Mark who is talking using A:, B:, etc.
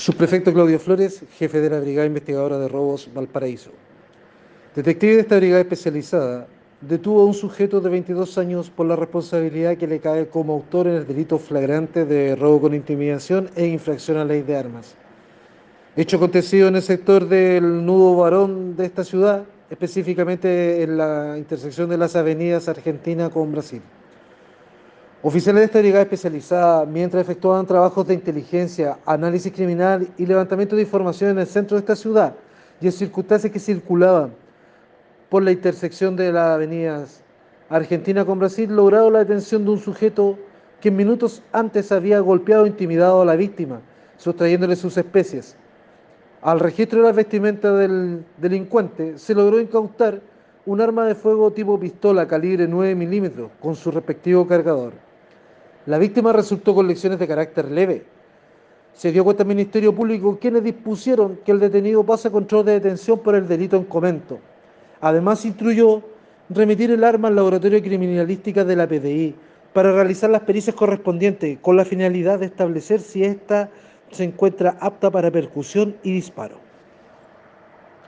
A: Subprefecto Claudio Flores, jefe de la Brigada Investigadora de Robos Valparaíso. Detective de esta brigada especializada detuvo a un sujeto de 22 años por la responsabilidad que le cae como autor en el delito flagrante de robo con intimidación e infracción a la ley de armas. Hecho acontecido en el sector del nudo varón de esta ciudad, específicamente en la intersección de las avenidas Argentina con Brasil. Oficiales de esta brigada especializada, mientras efectuaban trabajos de inteligencia, análisis criminal y levantamiento de información en el centro de esta ciudad y en circunstancias que circulaban por la intersección de las avenidas Argentina con Brasil, lograron la detención de un sujeto que minutos antes había golpeado e intimidado a la víctima, sustrayéndole sus especies. Al registro de la vestimenta del delincuente, se logró incautar un arma de fuego tipo pistola calibre 9 milímetros con su respectivo cargador. La víctima resultó con lesiones de carácter leve. Se dio cuenta al Ministerio Público quienes dispusieron que el detenido pase control de detención por el delito en comento. Además, instruyó remitir el arma al laboratorio criminalística de la PDI para realizar las pericias correspondientes con la finalidad de establecer si ésta se encuentra apta para percusión y disparo.